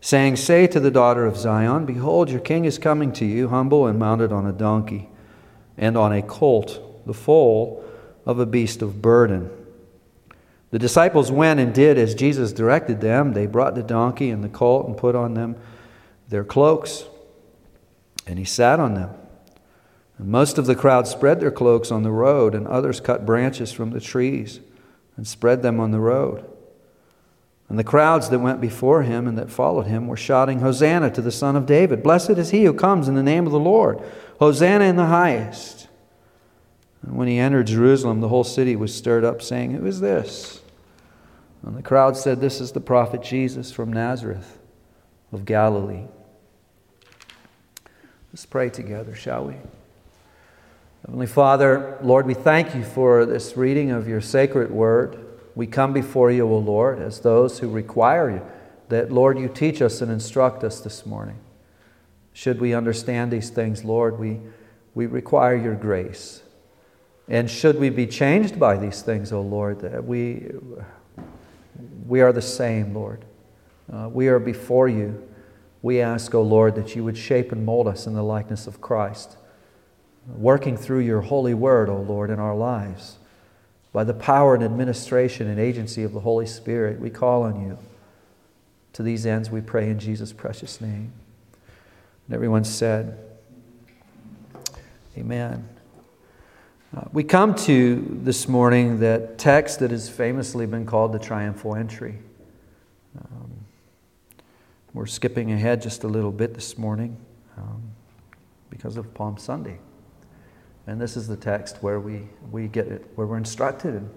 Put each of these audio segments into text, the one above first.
saying, Say to the daughter of Zion, Behold, your king is coming to you, humble and mounted on a donkey, and on a colt, the foal of a beast of burden. The disciples went and did as Jesus directed them. They brought the donkey and the colt and put on them their cloaks, and he sat on them. And most of the crowd spread their cloaks on the road, and others cut branches from the trees and spread them on the road. And the crowds that went before him and that followed him were shouting, Hosanna to the Son of David! Blessed is he who comes in the name of the Lord! Hosanna in the highest! And when he entered Jerusalem, the whole city was stirred up, saying, Who is this? And the crowd said, This is the prophet Jesus from Nazareth of Galilee. Let's pray together, shall we? Heavenly Father, Lord, we thank you for this reading of your sacred word. We come before you, O Lord, as those who require you, that, Lord, you teach us and instruct us this morning. Should we understand these things, Lord, we, we require your grace. And should we be changed by these things, O Lord, that we, we are the same, Lord. Uh, we are before you. We ask, O Lord, that you would shape and mold us in the likeness of Christ, working through your holy word, O Lord, in our lives. By the power and administration and agency of the Holy Spirit, we call on you. To these ends, we pray in Jesus' precious name. And everyone said, Amen. Uh, we come to this morning that text that has famously been called the triumphal entry. Um, we're skipping ahead just a little bit this morning um, because of Palm Sunday. And this is the text where we, we get it, where we're instructed in,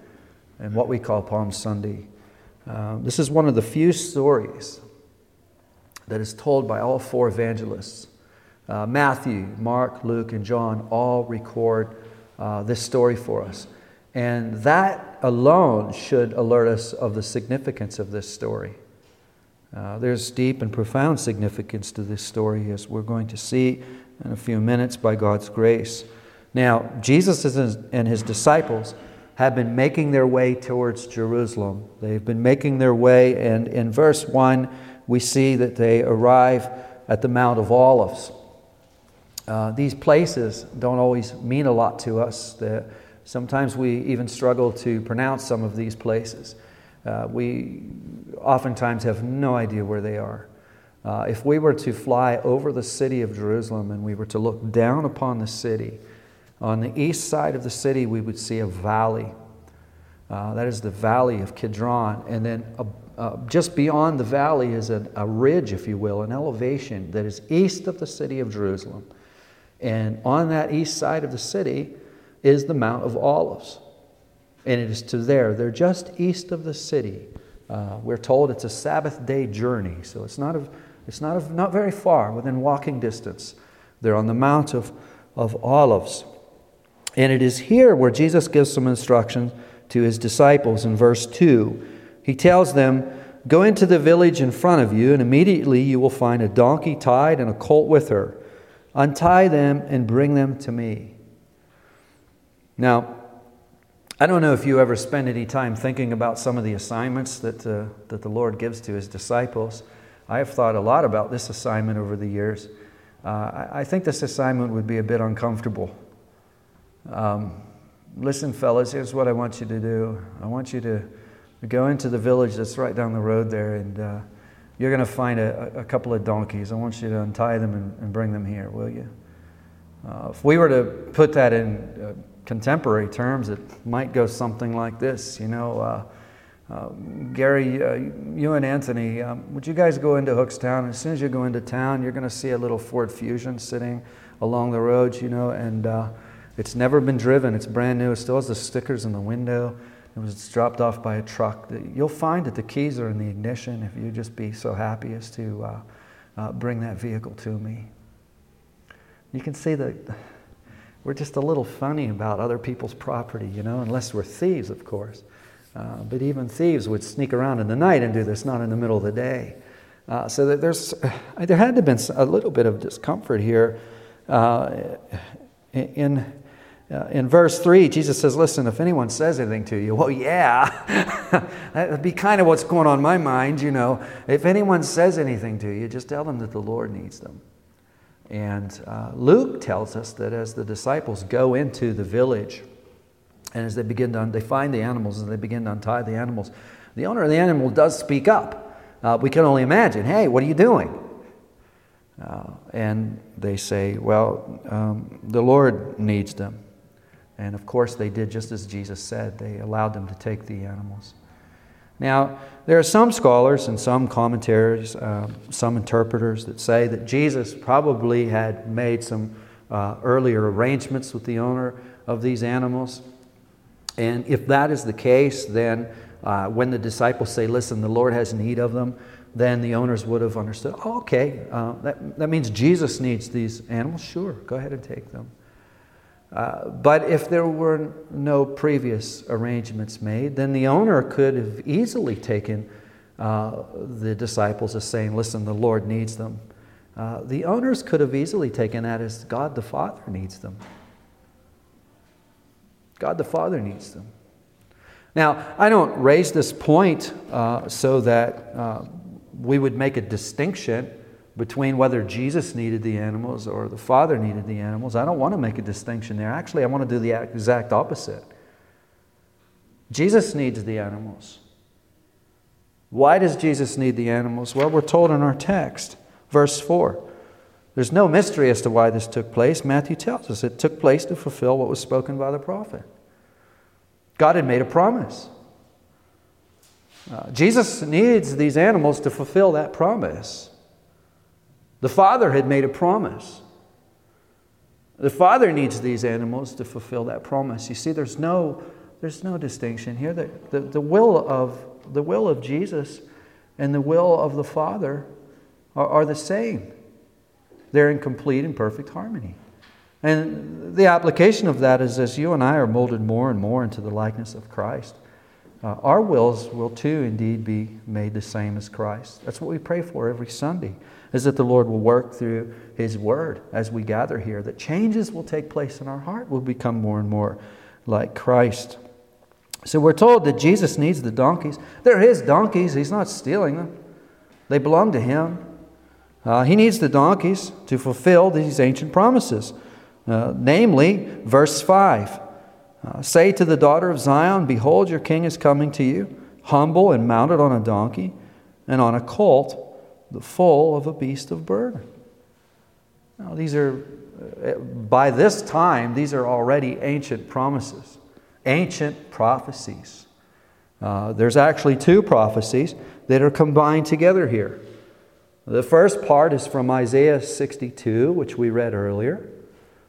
in what we call Palm Sunday. Uh, this is one of the few stories that is told by all four evangelists. Uh, Matthew, Mark, Luke, and John all record uh, this story for us. And that alone should alert us of the significance of this story. Uh, there's deep and profound significance to this story, as we're going to see in a few minutes by God's grace. Now, Jesus and his disciples have been making their way towards Jerusalem. They've been making their way, and in verse 1, we see that they arrive at the Mount of Olives. Uh, these places don't always mean a lot to us. The, sometimes we even struggle to pronounce some of these places. Uh, we oftentimes have no idea where they are. Uh, if we were to fly over the city of Jerusalem and we were to look down upon the city, on the east side of the city, we would see a valley. Uh, that is the valley of Kidron. And then uh, uh, just beyond the valley is a, a ridge, if you will, an elevation that is east of the city of Jerusalem. And on that east side of the city is the Mount of Olives. And it is to there, they're just east of the city. Uh, we're told it's a Sabbath day journey, so it's not, a, it's not, a, not very far, within walking distance. They're on the Mount of, of Olives. And it is here where Jesus gives some instruction to his disciples in verse 2. He tells them, Go into the village in front of you, and immediately you will find a donkey tied and a colt with her. Untie them and bring them to me. Now, I don't know if you ever spend any time thinking about some of the assignments that, uh, that the Lord gives to his disciples. I have thought a lot about this assignment over the years. Uh, I, I think this assignment would be a bit uncomfortable. Um, listen, fellas, here's what I want you to do. I want you to go into the village that's right down the road there, and uh, you're going to find a, a, couple of donkeys. I want you to untie them and, and bring them here, will you? Uh, if we were to put that in uh, contemporary terms, it might go something like this. You know, uh, uh, Gary, uh, you and Anthony, um, would you guys go into Hookstown? As soon as you go into town, you're going to see a little Ford Fusion sitting along the road, you know, and it's never been driven. It's brand new. It still has the stickers in the window. It was dropped off by a truck. You'll find that the keys are in the ignition if you just be so happy as to, uh, uh, bring that vehicle to me. You can see that we're just a little funny about other people's property, you know, unless we're thieves, of course. Uh, but even thieves would sneak around in the night and do this, not in the middle of the day. Uh, so that there's, uh, there had to have been a little bit of discomfort here. Uh, in, uh, in verse 3, Jesus says, Listen, if anyone says anything to you, well, yeah, that would be kind of what's going on in my mind, you know. If anyone says anything to you, just tell them that the Lord needs them. And uh, Luke tells us that as the disciples go into the village, and as they begin to, they find the animals and they begin to untie the animals, the owner of the animal does speak up. Uh, we can only imagine, hey, what are you doing? Uh, and they say, well, um, the Lord needs them. And of course, they did just as Jesus said. They allowed them to take the animals. Now, there are some scholars and some commentaries, uh, some interpreters that say that Jesus probably had made some uh, earlier arrangements with the owner of these animals. And if that is the case, then uh, when the disciples say, Listen, the Lord has need of them, then the owners would have understood, oh, okay, uh, that, that means Jesus needs these animals. Sure, go ahead and take them. Uh, but if there were no previous arrangements made, then the owner could have easily taken uh, the disciples as saying, Listen, the Lord needs them. Uh, the owners could have easily taken that as God the Father needs them. God the Father needs them. Now, I don't raise this point uh, so that uh, we would make a distinction between whether Jesus needed the animals or the Father needed the animals. I don't want to make a distinction there. Actually, I want to do the exact opposite. Jesus needs the animals. Why does Jesus need the animals? Well, we're told in our text, verse 4. There's no mystery as to why this took place. Matthew tells us it took place to fulfill what was spoken by the prophet. God had made a promise. Uh, Jesus needs these animals to fulfill that promise. The Father had made a promise. The Father needs these animals to fulfill that promise. You see, there's no, there's no distinction here. The, the, the, will of, the will of Jesus and the will of the Father are, are the same. They're in complete and perfect harmony. And the application of that is as you and I are molded more and more into the likeness of Christ, uh, our wills will too indeed be made the same as Christ. That's what we pray for every Sunday, is that the Lord will work through His Word as we gather here, that changes will take place in our heart. We'll become more and more like Christ. So we're told that Jesus needs the donkeys. They're His donkeys, He's not stealing them, they belong to Him. Uh, he needs the donkeys to fulfill these ancient promises. Uh, namely, verse 5 uh, Say to the daughter of Zion, Behold, your king is coming to you, humble and mounted on a donkey, and on a colt, the foal of a beast of burden. Now, these are, uh, by this time, these are already ancient promises, ancient prophecies. Uh, there's actually two prophecies that are combined together here. The first part is from Isaiah 62, which we read earlier.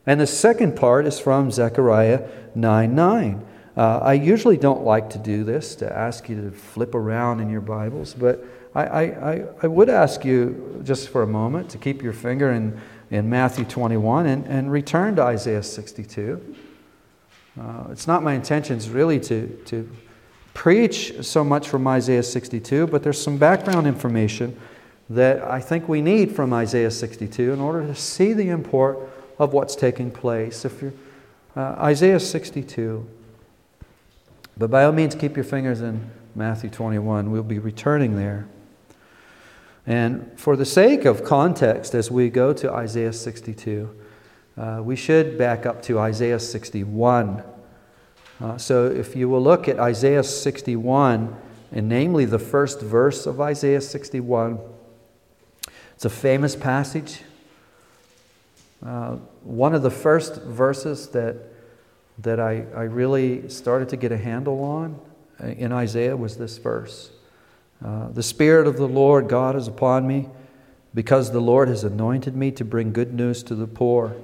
And the second part is from Zechariah 9 9. Uh, I usually don't like to do this, to ask you to flip around in your Bibles, but I, I, I would ask you just for a moment to keep your finger in, in Matthew 21 and, and return to Isaiah 62. Uh, it's not my intentions really to, to preach so much from Isaiah 62, but there's some background information that I think we need from Isaiah 62 in order to see the import of what's taking place. If you're uh, Isaiah 62, but by all means, keep your fingers in Matthew 21. We'll be returning there. And for the sake of context, as we go to Isaiah 62, uh, we should back up to Isaiah 61. Uh, so if you will look at Isaiah 61, and namely the first verse of Isaiah 61, it's a famous passage. Uh, one of the first verses that, that I, I really started to get a handle on in Isaiah was this verse uh, The Spirit of the Lord God is upon me, because the Lord has anointed me to bring good news to the poor.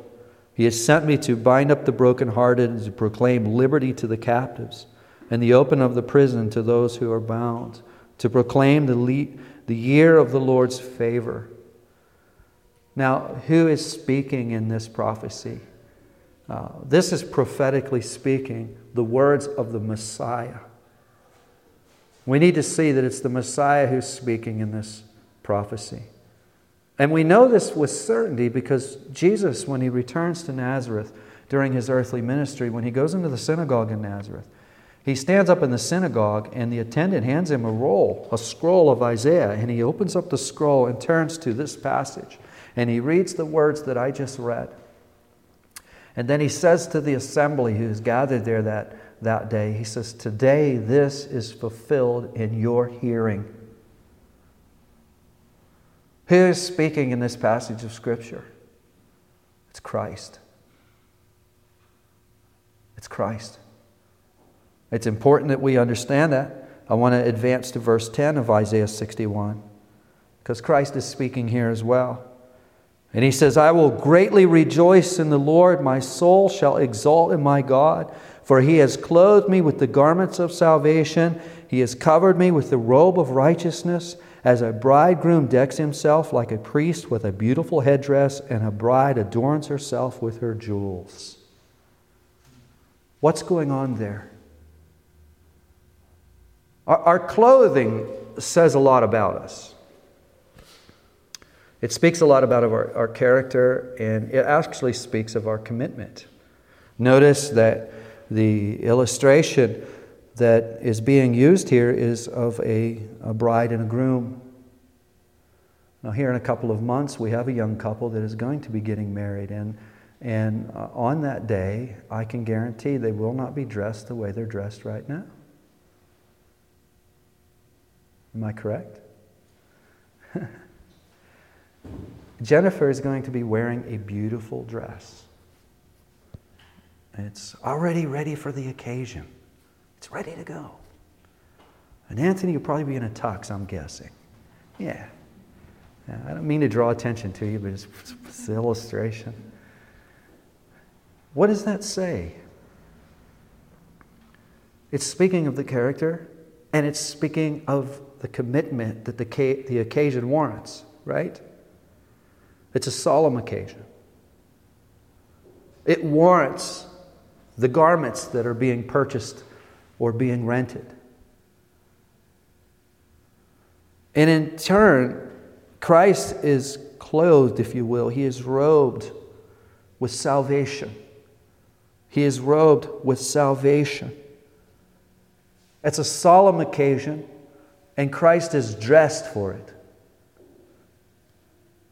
He has sent me to bind up the brokenhearted and to proclaim liberty to the captives and the open of the prison to those who are bound, to proclaim the, le- the year of the Lord's favor Now, who is speaking in this prophecy? Uh, this is prophetically speaking the words of the Messiah. We need to see that it's the Messiah who's speaking in this prophecy. And we know this with certainty because Jesus, when he returns to Nazareth during his earthly ministry, when he goes into the synagogue in Nazareth, he stands up in the synagogue and the attendant hands him a roll, a scroll of Isaiah, and he opens up the scroll and turns to this passage and he reads the words that I just read. And then he says to the assembly who's gathered there that, that day, he says, Today this is fulfilled in your hearing. Who is speaking in this passage of Scripture? It's Christ. It's Christ. It's important that we understand that. I want to advance to verse 10 of Isaiah 61 because Christ is speaking here as well. And he says, I will greatly rejoice in the Lord. My soul shall exult in my God, for he has clothed me with the garments of salvation. He has covered me with the robe of righteousness, as a bridegroom decks himself like a priest with a beautiful headdress, and a bride adorns herself with her jewels. What's going on there? Our clothing says a lot about us. It speaks a lot about our, our character and it actually speaks of our commitment. Notice that the illustration that is being used here is of a, a bride and a groom. Now, here in a couple of months, we have a young couple that is going to be getting married. And, and uh, on that day, I can guarantee they will not be dressed the way they're dressed right now. Am I correct? Jennifer is going to be wearing a beautiful dress. It's already ready for the occasion. It's ready to go. And Anthony will probably be in a tux, I'm guessing. Yeah. I don't mean to draw attention to you, but it's, it's the illustration. What does that say? It's speaking of the character, and it's speaking of the commitment that the, the occasion warrants, right? It's a solemn occasion. It warrants the garments that are being purchased or being rented. And in turn, Christ is clothed, if you will, he is robed with salvation. He is robed with salvation. It's a solemn occasion, and Christ is dressed for it.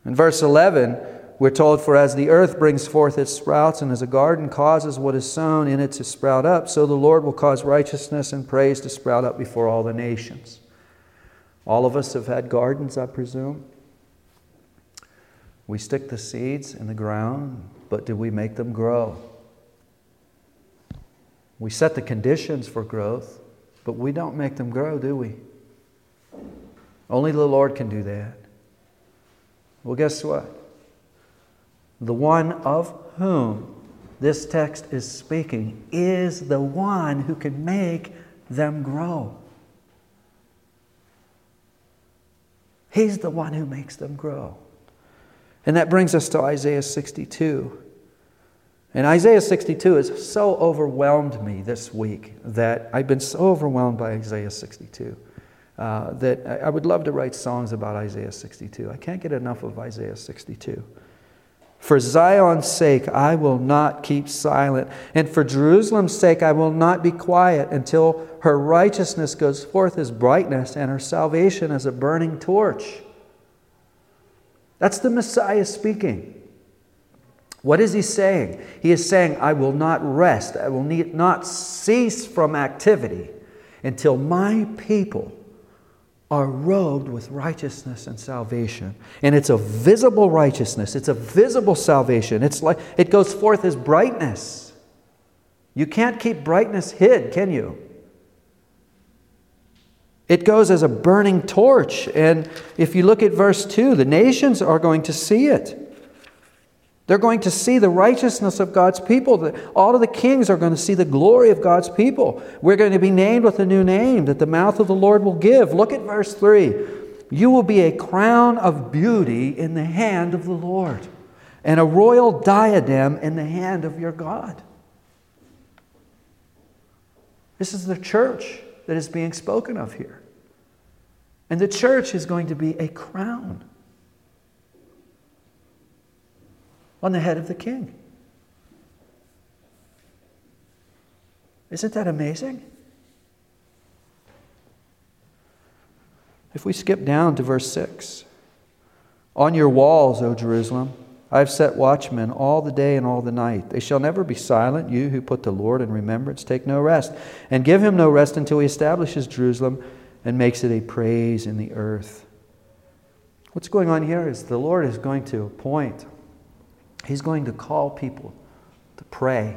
In verse 11, we're told, For as the earth brings forth its sprouts, and as a garden causes what is sown in it to sprout up, so the Lord will cause righteousness and praise to sprout up before all the nations. All of us have had gardens, I presume. We stick the seeds in the ground, but do we make them grow? We set the conditions for growth, but we don't make them grow, do we? Only the Lord can do that. Well, guess what? The one of whom this text is speaking is the one who can make them grow. He's the one who makes them grow. And that brings us to Isaiah 62. And Isaiah 62 has so overwhelmed me this week that I've been so overwhelmed by Isaiah 62 uh, that I would love to write songs about Isaiah 62. I can't get enough of Isaiah 62. For Zion's sake, I will not keep silent. And for Jerusalem's sake, I will not be quiet until her righteousness goes forth as brightness and her salvation as a burning torch. That's the Messiah speaking. What is he saying? He is saying, I will not rest, I will not cease from activity until my people are robed with righteousness and salvation. And it's a visible righteousness, it's a visible salvation. It's like it goes forth as brightness. You can't keep brightness hid, can you? It goes as a burning torch. And if you look at verse 2, the nations are going to see it. They're going to see the righteousness of God's people. All of the kings are going to see the glory of God's people. We're going to be named with a new name that the mouth of the Lord will give. Look at verse 3. You will be a crown of beauty in the hand of the Lord, and a royal diadem in the hand of your God. This is the church that is being spoken of here. And the church is going to be a crown on the head of the king. Isn't that amazing? If we skip down to verse 6 On your walls, O Jerusalem, I have set watchmen all the day and all the night. They shall never be silent. You who put the Lord in remembrance, take no rest. And give him no rest until he establishes Jerusalem and makes it a praise in the earth. What's going on here is the Lord is going to appoint, He's going to call people to pray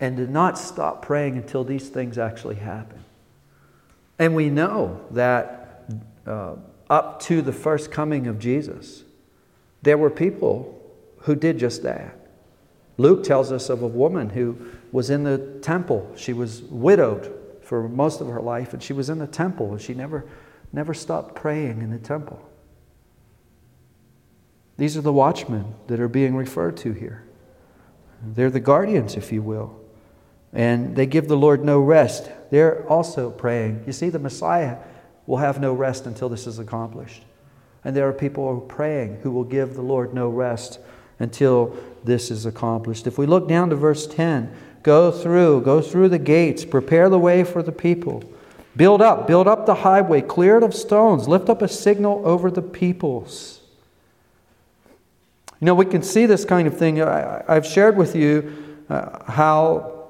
and to not stop praying until these things actually happen. And we know that uh, up to the first coming of Jesus, there were people who did just that. Luke tells us of a woman who was in the temple. She was widowed for most of her life, and she was in the temple, and she never, never stopped praying in the temple. These are the watchmen that are being referred to here. They're the guardians, if you will. And they give the Lord no rest. They're also praying. You see, the Messiah will have no rest until this is accomplished. And there are people praying who will give the Lord no rest until this is accomplished. If we look down to verse 10, go through, go through the gates, prepare the way for the people. Build up, build up the highway, clear it of stones, lift up a signal over the peoples. You know, we can see this kind of thing. I, have shared with you uh, how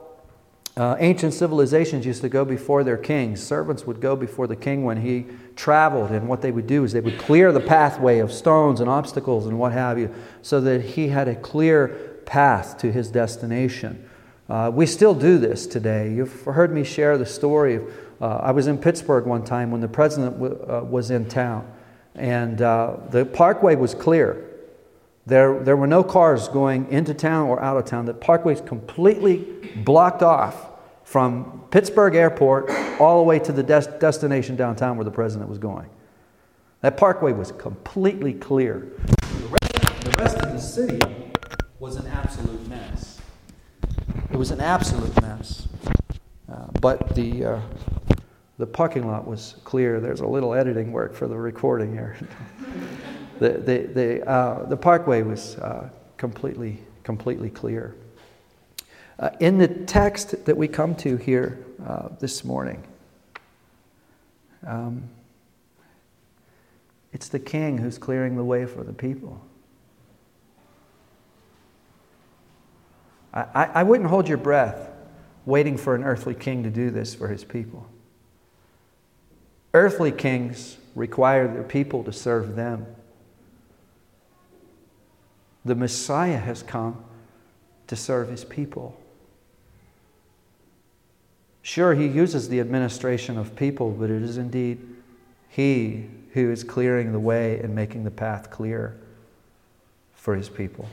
uh, ancient civilizations used to go before their kings. Servants would go before the king when he traveled, and what they would do is they would clear the pathway of stones and obstacles and what have you, so that he had a clear path to his destination. Uh, we still do this today. You've heard me share the story of uh, I was in Pittsburgh one time when the president w- uh, was in town, and uh, the parkway was clear. There, there were no cars going into town or out of town. The parkway was completely blocked off from Pittsburgh Airport all the way to the des- destination downtown where the president was going. That parkway was completely clear. The rest, the rest of the city was an absolute mess. It was an absolute mess. Uh, but the, uh, the parking lot was clear. There's a little editing work for the recording here. the, the, the, uh, the parkway was uh, completely, completely clear. Uh, in the text that we come to here uh, this morning, um, it's the king who's clearing the way for the people. I, I, I wouldn't hold your breath waiting for an earthly king to do this for his people. Earthly kings require their people to serve them. The Messiah has come to serve his people. Sure, he uses the administration of people, but it is indeed he who is clearing the way and making the path clear for his people.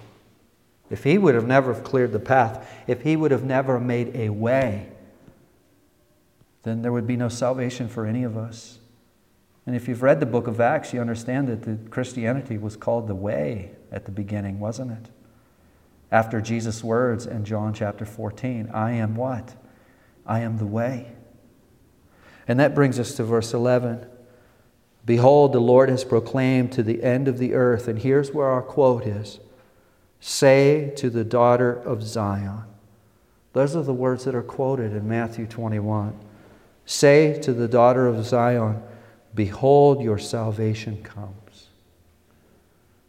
If he would have never cleared the path, if he would have never made a way, then there would be no salvation for any of us. And if you've read the book of Acts, you understand that the Christianity was called the way at the beginning, wasn't it? After Jesus' words in John chapter 14, I am what? I am the way. And that brings us to verse 11. Behold, the Lord has proclaimed to the end of the earth, and here's where our quote is Say to the daughter of Zion. Those are the words that are quoted in Matthew 21. Say to the daughter of Zion, Behold, your salvation comes.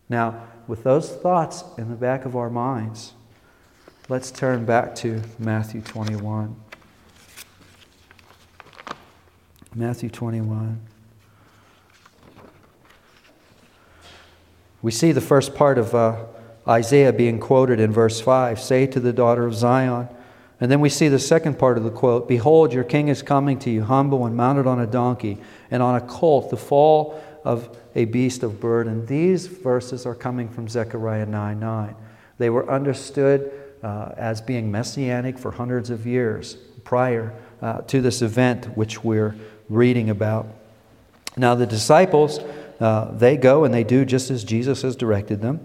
Now, with those thoughts in the back of our minds, let's turn back to Matthew 21. Matthew 21. We see the first part of uh, Isaiah being quoted in verse 5 Say to the daughter of Zion, and then we see the second part of the quote Behold, your king is coming to you, humble and mounted on a donkey, and on a colt, the fall of a beast of burden. These verses are coming from Zechariah 9 9. They were understood uh, as being messianic for hundreds of years prior uh, to this event which we're reading about. Now, the disciples, uh, they go and they do just as Jesus has directed them.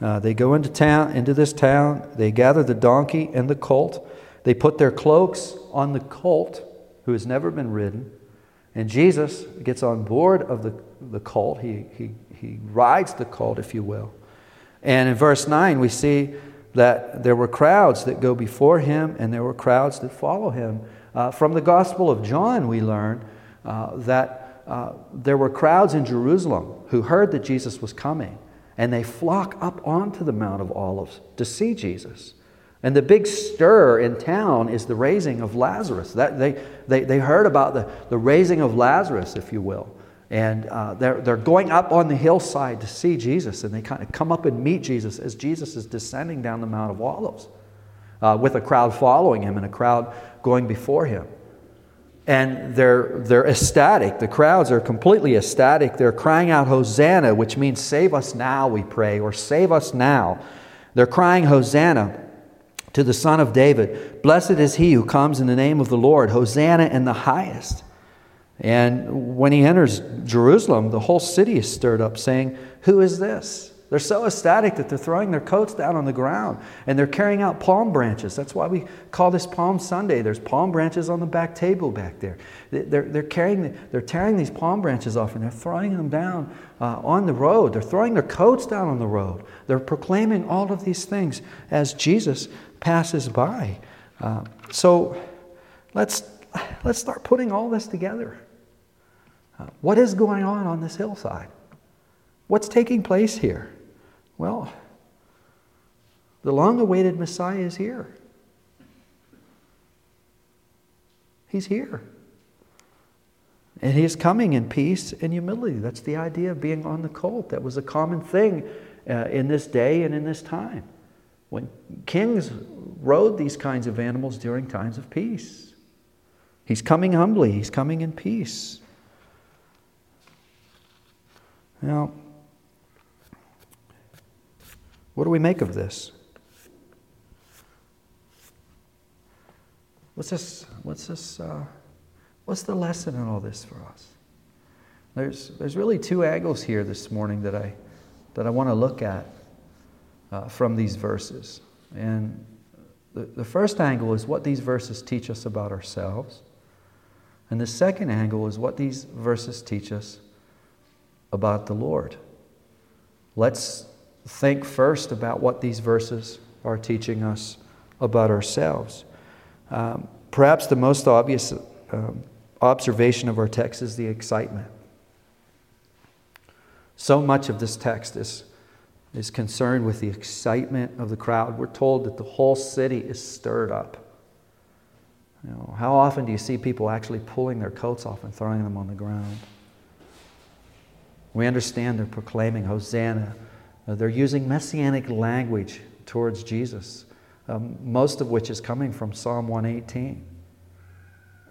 Uh, they go into town, into this town. They gather the donkey and the colt. They put their cloaks on the colt, who has never been ridden. And Jesus gets on board of the, the colt. He, he, he rides the colt, if you will. And in verse 9, we see that there were crowds that go before him and there were crowds that follow him. Uh, from the Gospel of John, we learn uh, that uh, there were crowds in Jerusalem who heard that Jesus was coming, and they flock up onto the Mount of Olives to see Jesus. And the big stir in town is the raising of Lazarus. That, they, they, they heard about the, the raising of Lazarus, if you will. And uh, they're, they're going up on the hillside to see Jesus, and they kind of come up and meet Jesus as Jesus is descending down the Mount of Olives uh, with a crowd following him and a crowd going before him. And they're, they're ecstatic. The crowds are completely ecstatic. They're crying out, Hosanna, which means save us now, we pray, or save us now. They're crying, Hosanna to the Son of David. Blessed is he who comes in the name of the Lord. Hosanna in the highest. And when he enters Jerusalem, the whole city is stirred up, saying, Who is this? They're so ecstatic that they're throwing their coats down on the ground and they're carrying out palm branches. That's why we call this Palm Sunday. There's palm branches on the back table back there. They're, they're, carrying, they're tearing these palm branches off and they're throwing them down uh, on the road. They're throwing their coats down on the road. They're proclaiming all of these things as Jesus passes by. Uh, so let's, let's start putting all this together. Uh, what is going on on this hillside? What's taking place here? Well, the long awaited Messiah is here. He's here. And he's coming in peace and humility. That's the idea of being on the colt. That was a common thing uh, in this day and in this time. When kings rode these kinds of animals during times of peace. He's coming humbly, he's coming in peace. Now, what do we make of this? What's this? What's this? Uh, what's the lesson in all this for us? There's, there's really two angles here this morning that I, that I want to look at uh, from these verses. And the, the first angle is what these verses teach us about ourselves. And the second angle is what these verses teach us about the Lord. Let's think first about what these verses are teaching us about ourselves. Um, perhaps the most obvious um, observation of our text is the excitement. So much of this text is, is concerned with the excitement of the crowd. We're told that the whole city is stirred up. You know, how often do you see people actually pulling their coats off and throwing them on the ground? We understand they're proclaiming Hosanna. Uh, they're using messianic language towards Jesus, um, most of which is coming from Psalm 118.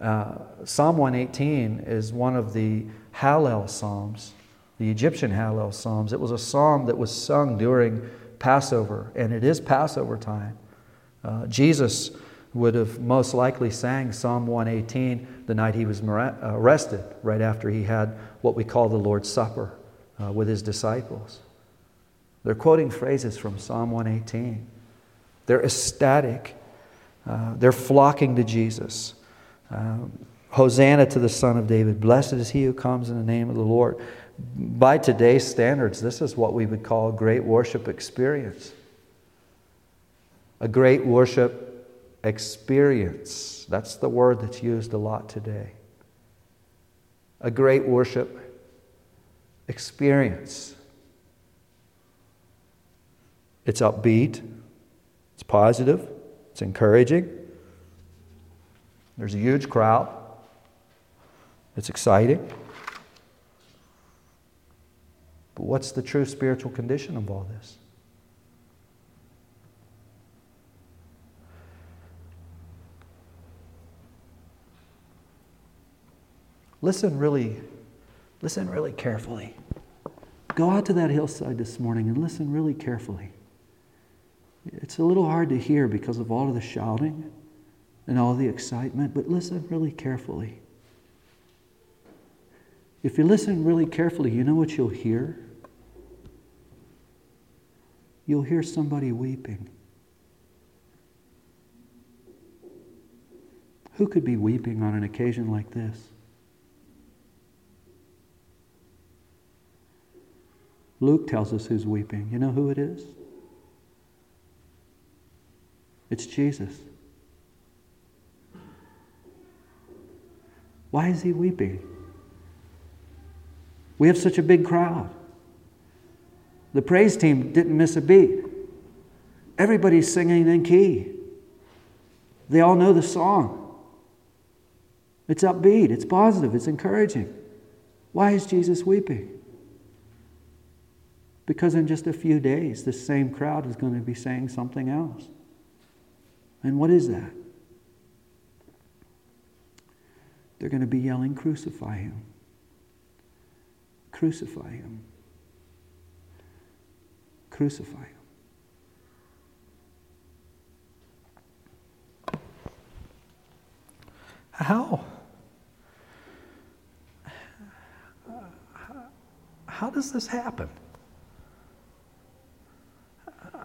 Uh, Psalm 118 is one of the Hallel Psalms, the Egyptian Hallel Psalms. It was a psalm that was sung during Passover, and it is Passover time. Uh, Jesus would have most likely sang Psalm 118 the night he was arrested, right after he had what we call the Lord's Supper uh, with his disciples. They're quoting phrases from Psalm 118. They're ecstatic. Uh, they're flocking to Jesus. Um, Hosanna to the Son of David. Blessed is he who comes in the name of the Lord. By today's standards, this is what we would call a great worship experience. A great worship experience. That's the word that's used a lot today. A great worship experience. It's upbeat, it's positive, it's encouraging. There's a huge crowd, it's exciting. But what's the true spiritual condition of all this? Listen really Listen really carefully. Go out to that hillside this morning and listen really carefully. It's a little hard to hear because of all of the shouting and all the excitement, but listen really carefully. If you listen really carefully, you know what you'll hear? You'll hear somebody weeping. Who could be weeping on an occasion like this? Luke tells us who's weeping. You know who it is? It's Jesus. Why is he weeping? We have such a big crowd. The praise team didn't miss a beat. Everybody's singing in key. They all know the song. It's upbeat, it's positive, it's encouraging. Why is Jesus weeping? Because in just a few days, this same crowd is going to be saying something else. And what is that? They're going to be yelling, Crucify him. Crucify him. Crucify him. How? How does this happen?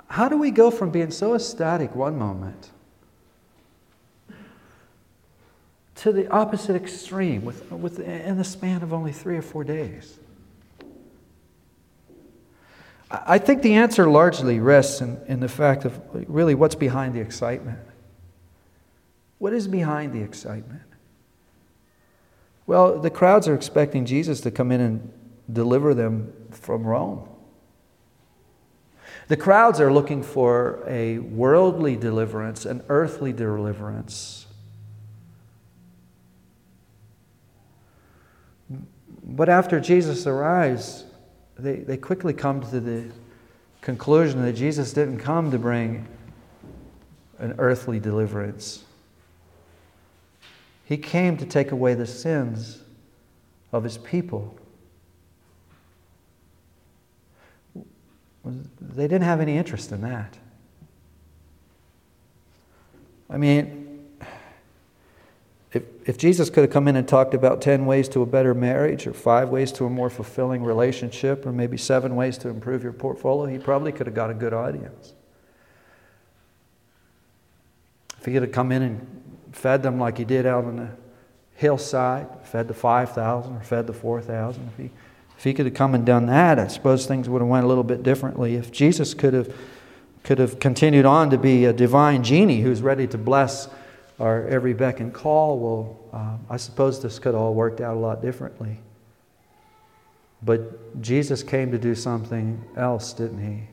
How do we go from being so ecstatic one moment to the opposite extreme with, with, in the span of only three or four days? I think the answer largely rests in, in the fact of really what's behind the excitement. What is behind the excitement? Well, the crowds are expecting Jesus to come in and deliver them from Rome. The crowds are looking for a worldly deliverance, an earthly deliverance. But after Jesus arrives, they, they quickly come to the conclusion that Jesus didn't come to bring an earthly deliverance. He came to take away the sins of his people. They didn't have any interest in that. I mean, if, Jesus could have come in and talked about 10 ways to a better marriage, or five ways to a more fulfilling relationship, or maybe seven ways to improve your portfolio, he probably could have got a good audience. If he could have come in and fed them like he did out on the hillside, fed the 5,000 or fed the 4,000, if he if he could have come and done that, I suppose things would have went a little bit differently. If Jesus could have could have continued on to be a divine genie who's ready to bless our every beck and call, well, uh, I suppose this could all worked out a lot differently. But Jesus came to do something else, didn't he?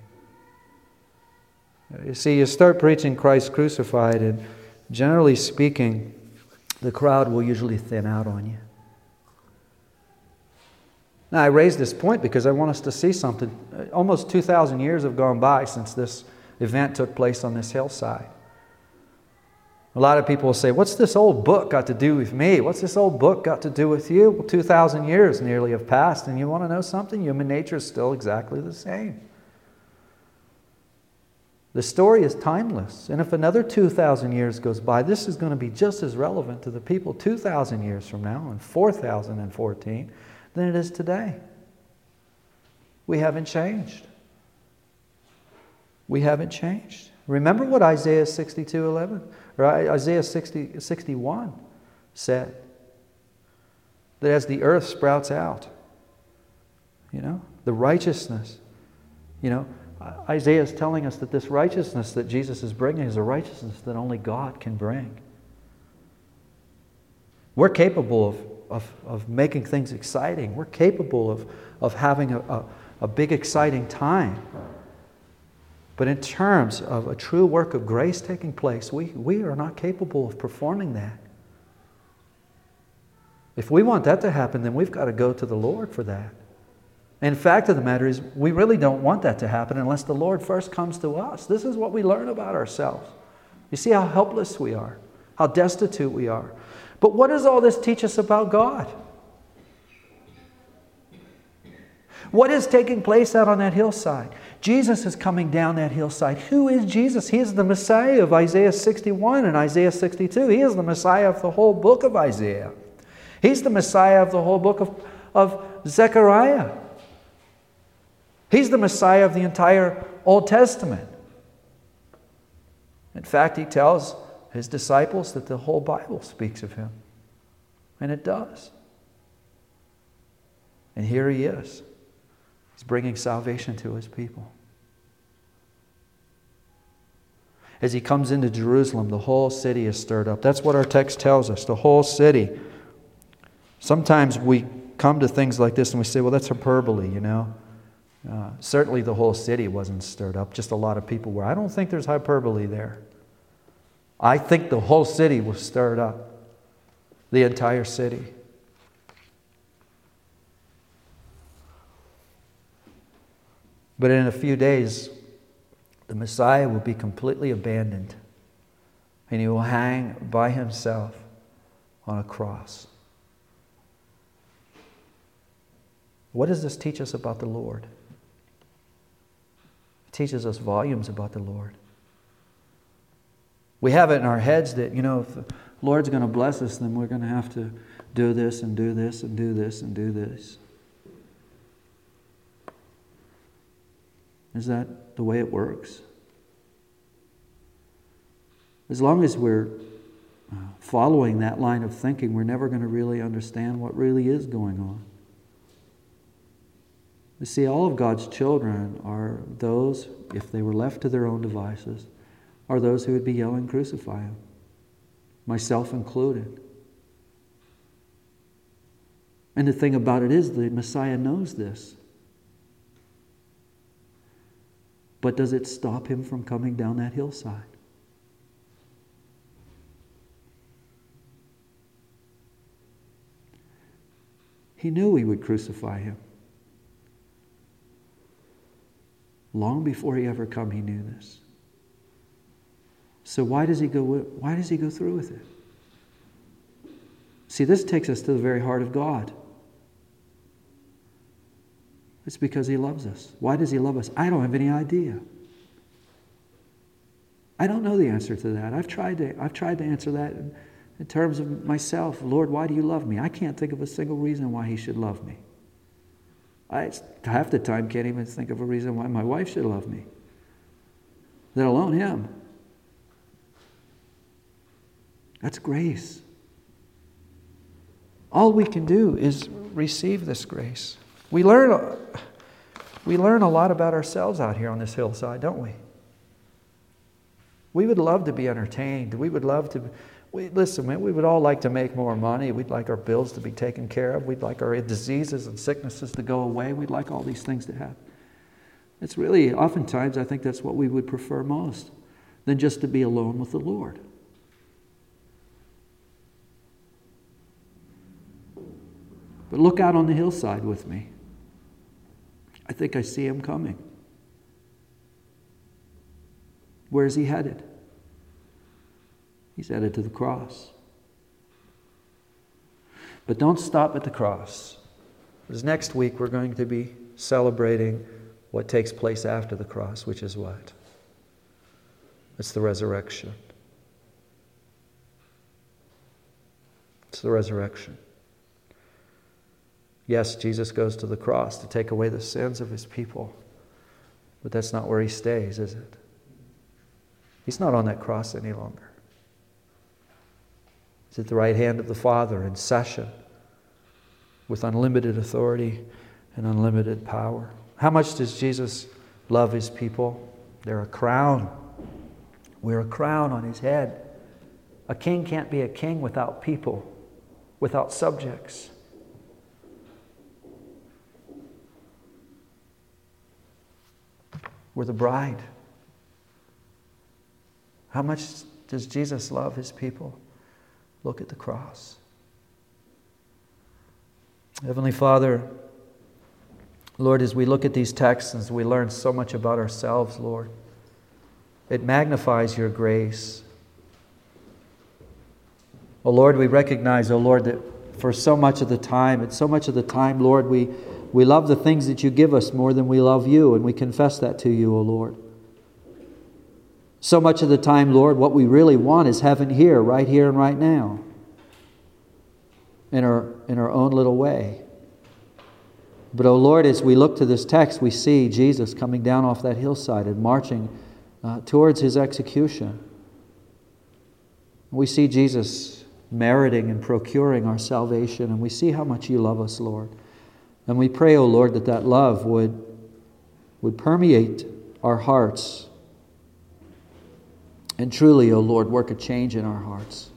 You see, you start preaching Christ crucified, and generally speaking, the crowd will usually thin out on you. Now, I raise this point because I want us to see something. Almost 2,000 years have gone by since this event took place on this hillside. A lot of people will say, What's this old book got to do with me? What's this old book got to do with you? Well, 2,000 years nearly have passed, and you want to know something? Human nature is still exactly the same. The story is timeless. And if another 2,000 years goes by, this is going to be just as relevant to the people 2,000 years from now and 4,014 than it is today. We haven't changed. We haven't changed. Remember what Isaiah 62 11 or Isaiah 60, 61 said that as the earth sprouts out, you know, the righteousness, you know, Isaiah is telling us that this righteousness that Jesus is bringing is a righteousness that only God can bring. We're capable of of, of making things exciting. We're capable of, of having a, a, a big, exciting time. But in terms of a true work of grace taking place, we, we are not capable of performing that. If we want that to happen, then we've got to go to the Lord for that. And fact of the matter is, we really don't want that to happen unless the Lord first comes to us. This is what we learn about ourselves. You see how helpless we are, how destitute we are. But what does all this teach us about God? What is taking place out on that hillside? Jesus is coming down that hillside. Who is Jesus? He is the Messiah of Isaiah 61 and Isaiah 62. He is the Messiah of the whole book of Isaiah. He's the Messiah of the whole book of, of Zechariah. He's the Messiah of the entire Old Testament. In fact, he tells his disciples that the whole Bible speaks of him. And it does. And here he is. He's bringing salvation to his people. As he comes into Jerusalem, the whole city is stirred up. That's what our text tells us the whole city. Sometimes we come to things like this and we say, well, that's hyperbole, you know. Uh, certainly the whole city wasn't stirred up, just a lot of people were. I don't think there's hyperbole there. I think the whole city was stirred up, the entire city. But in a few days, the Messiah will be completely abandoned and he will hang by himself on a cross. What does this teach us about the Lord? It teaches us volumes about the Lord. We have it in our heads that, you know, if the Lord's going to bless us, then we're going to have to do this and do this and do this and do this. Is that the way it works? As long as we're uh, following that line of thinking, we're never going to really understand what really is going on. You see, all of God's children are those, if they were left to their own devices, are those who would be yelling, Crucify him, myself included. And the thing about it is, the Messiah knows this. But does it stop him from coming down that hillside? He knew he would crucify him. Long before he ever come, he knew this. So why does he go, why does he go through with it? See, this takes us to the very heart of God. It's because He loves us. Why does He love us? I don't have any idea. I don't know the answer to that. I've tried to, I've tried to answer that in, in terms of myself. Lord, why do you love me? I can't think of a single reason why He should love me. I half the time can't even think of a reason why my wife should love me, let alone Him. That's grace. All we can do is receive this grace. We learn, we learn a lot about ourselves out here on this hillside, don't we? We would love to be entertained. We would love to. We, listen, we would all like to make more money. We'd like our bills to be taken care of. We'd like our diseases and sicknesses to go away. We'd like all these things to happen. It's really, oftentimes, I think that's what we would prefer most than just to be alone with the Lord. But look out on the hillside with me. I think I see him coming. Where's he headed? He's headed to the cross. But don't stop at the cross. Because next week we're going to be celebrating what takes place after the cross, which is what? It's the resurrection. It's the resurrection. Yes, Jesus goes to the cross to take away the sins of his people, but that's not where he stays, is it? He's not on that cross any longer. He's at the right hand of the Father in session with unlimited authority and unlimited power. How much does Jesus love his people? They're a crown. We're a crown on his head. A king can't be a king without people, without subjects. We're the bride. How much does Jesus love his people? Look at the cross. Heavenly Father, Lord, as we look at these texts, as we learn so much about ourselves, Lord, it magnifies your grace. Oh Lord, we recognize, oh Lord, that for so much of the time, and so much of the time, Lord, we we love the things that you give us more than we love you, and we confess that to you, O Lord. So much of the time, Lord, what we really want is heaven here, right here and right now, in our, in our own little way. But, oh Lord, as we look to this text, we see Jesus coming down off that hillside and marching uh, towards his execution. We see Jesus meriting and procuring our salvation, and we see how much you love us, Lord. And we pray, O oh Lord, that that love would, would permeate our hearts. And truly, O oh Lord, work a change in our hearts.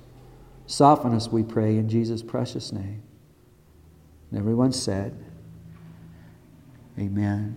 Soften us, we pray, in Jesus' precious name. And everyone said, Amen.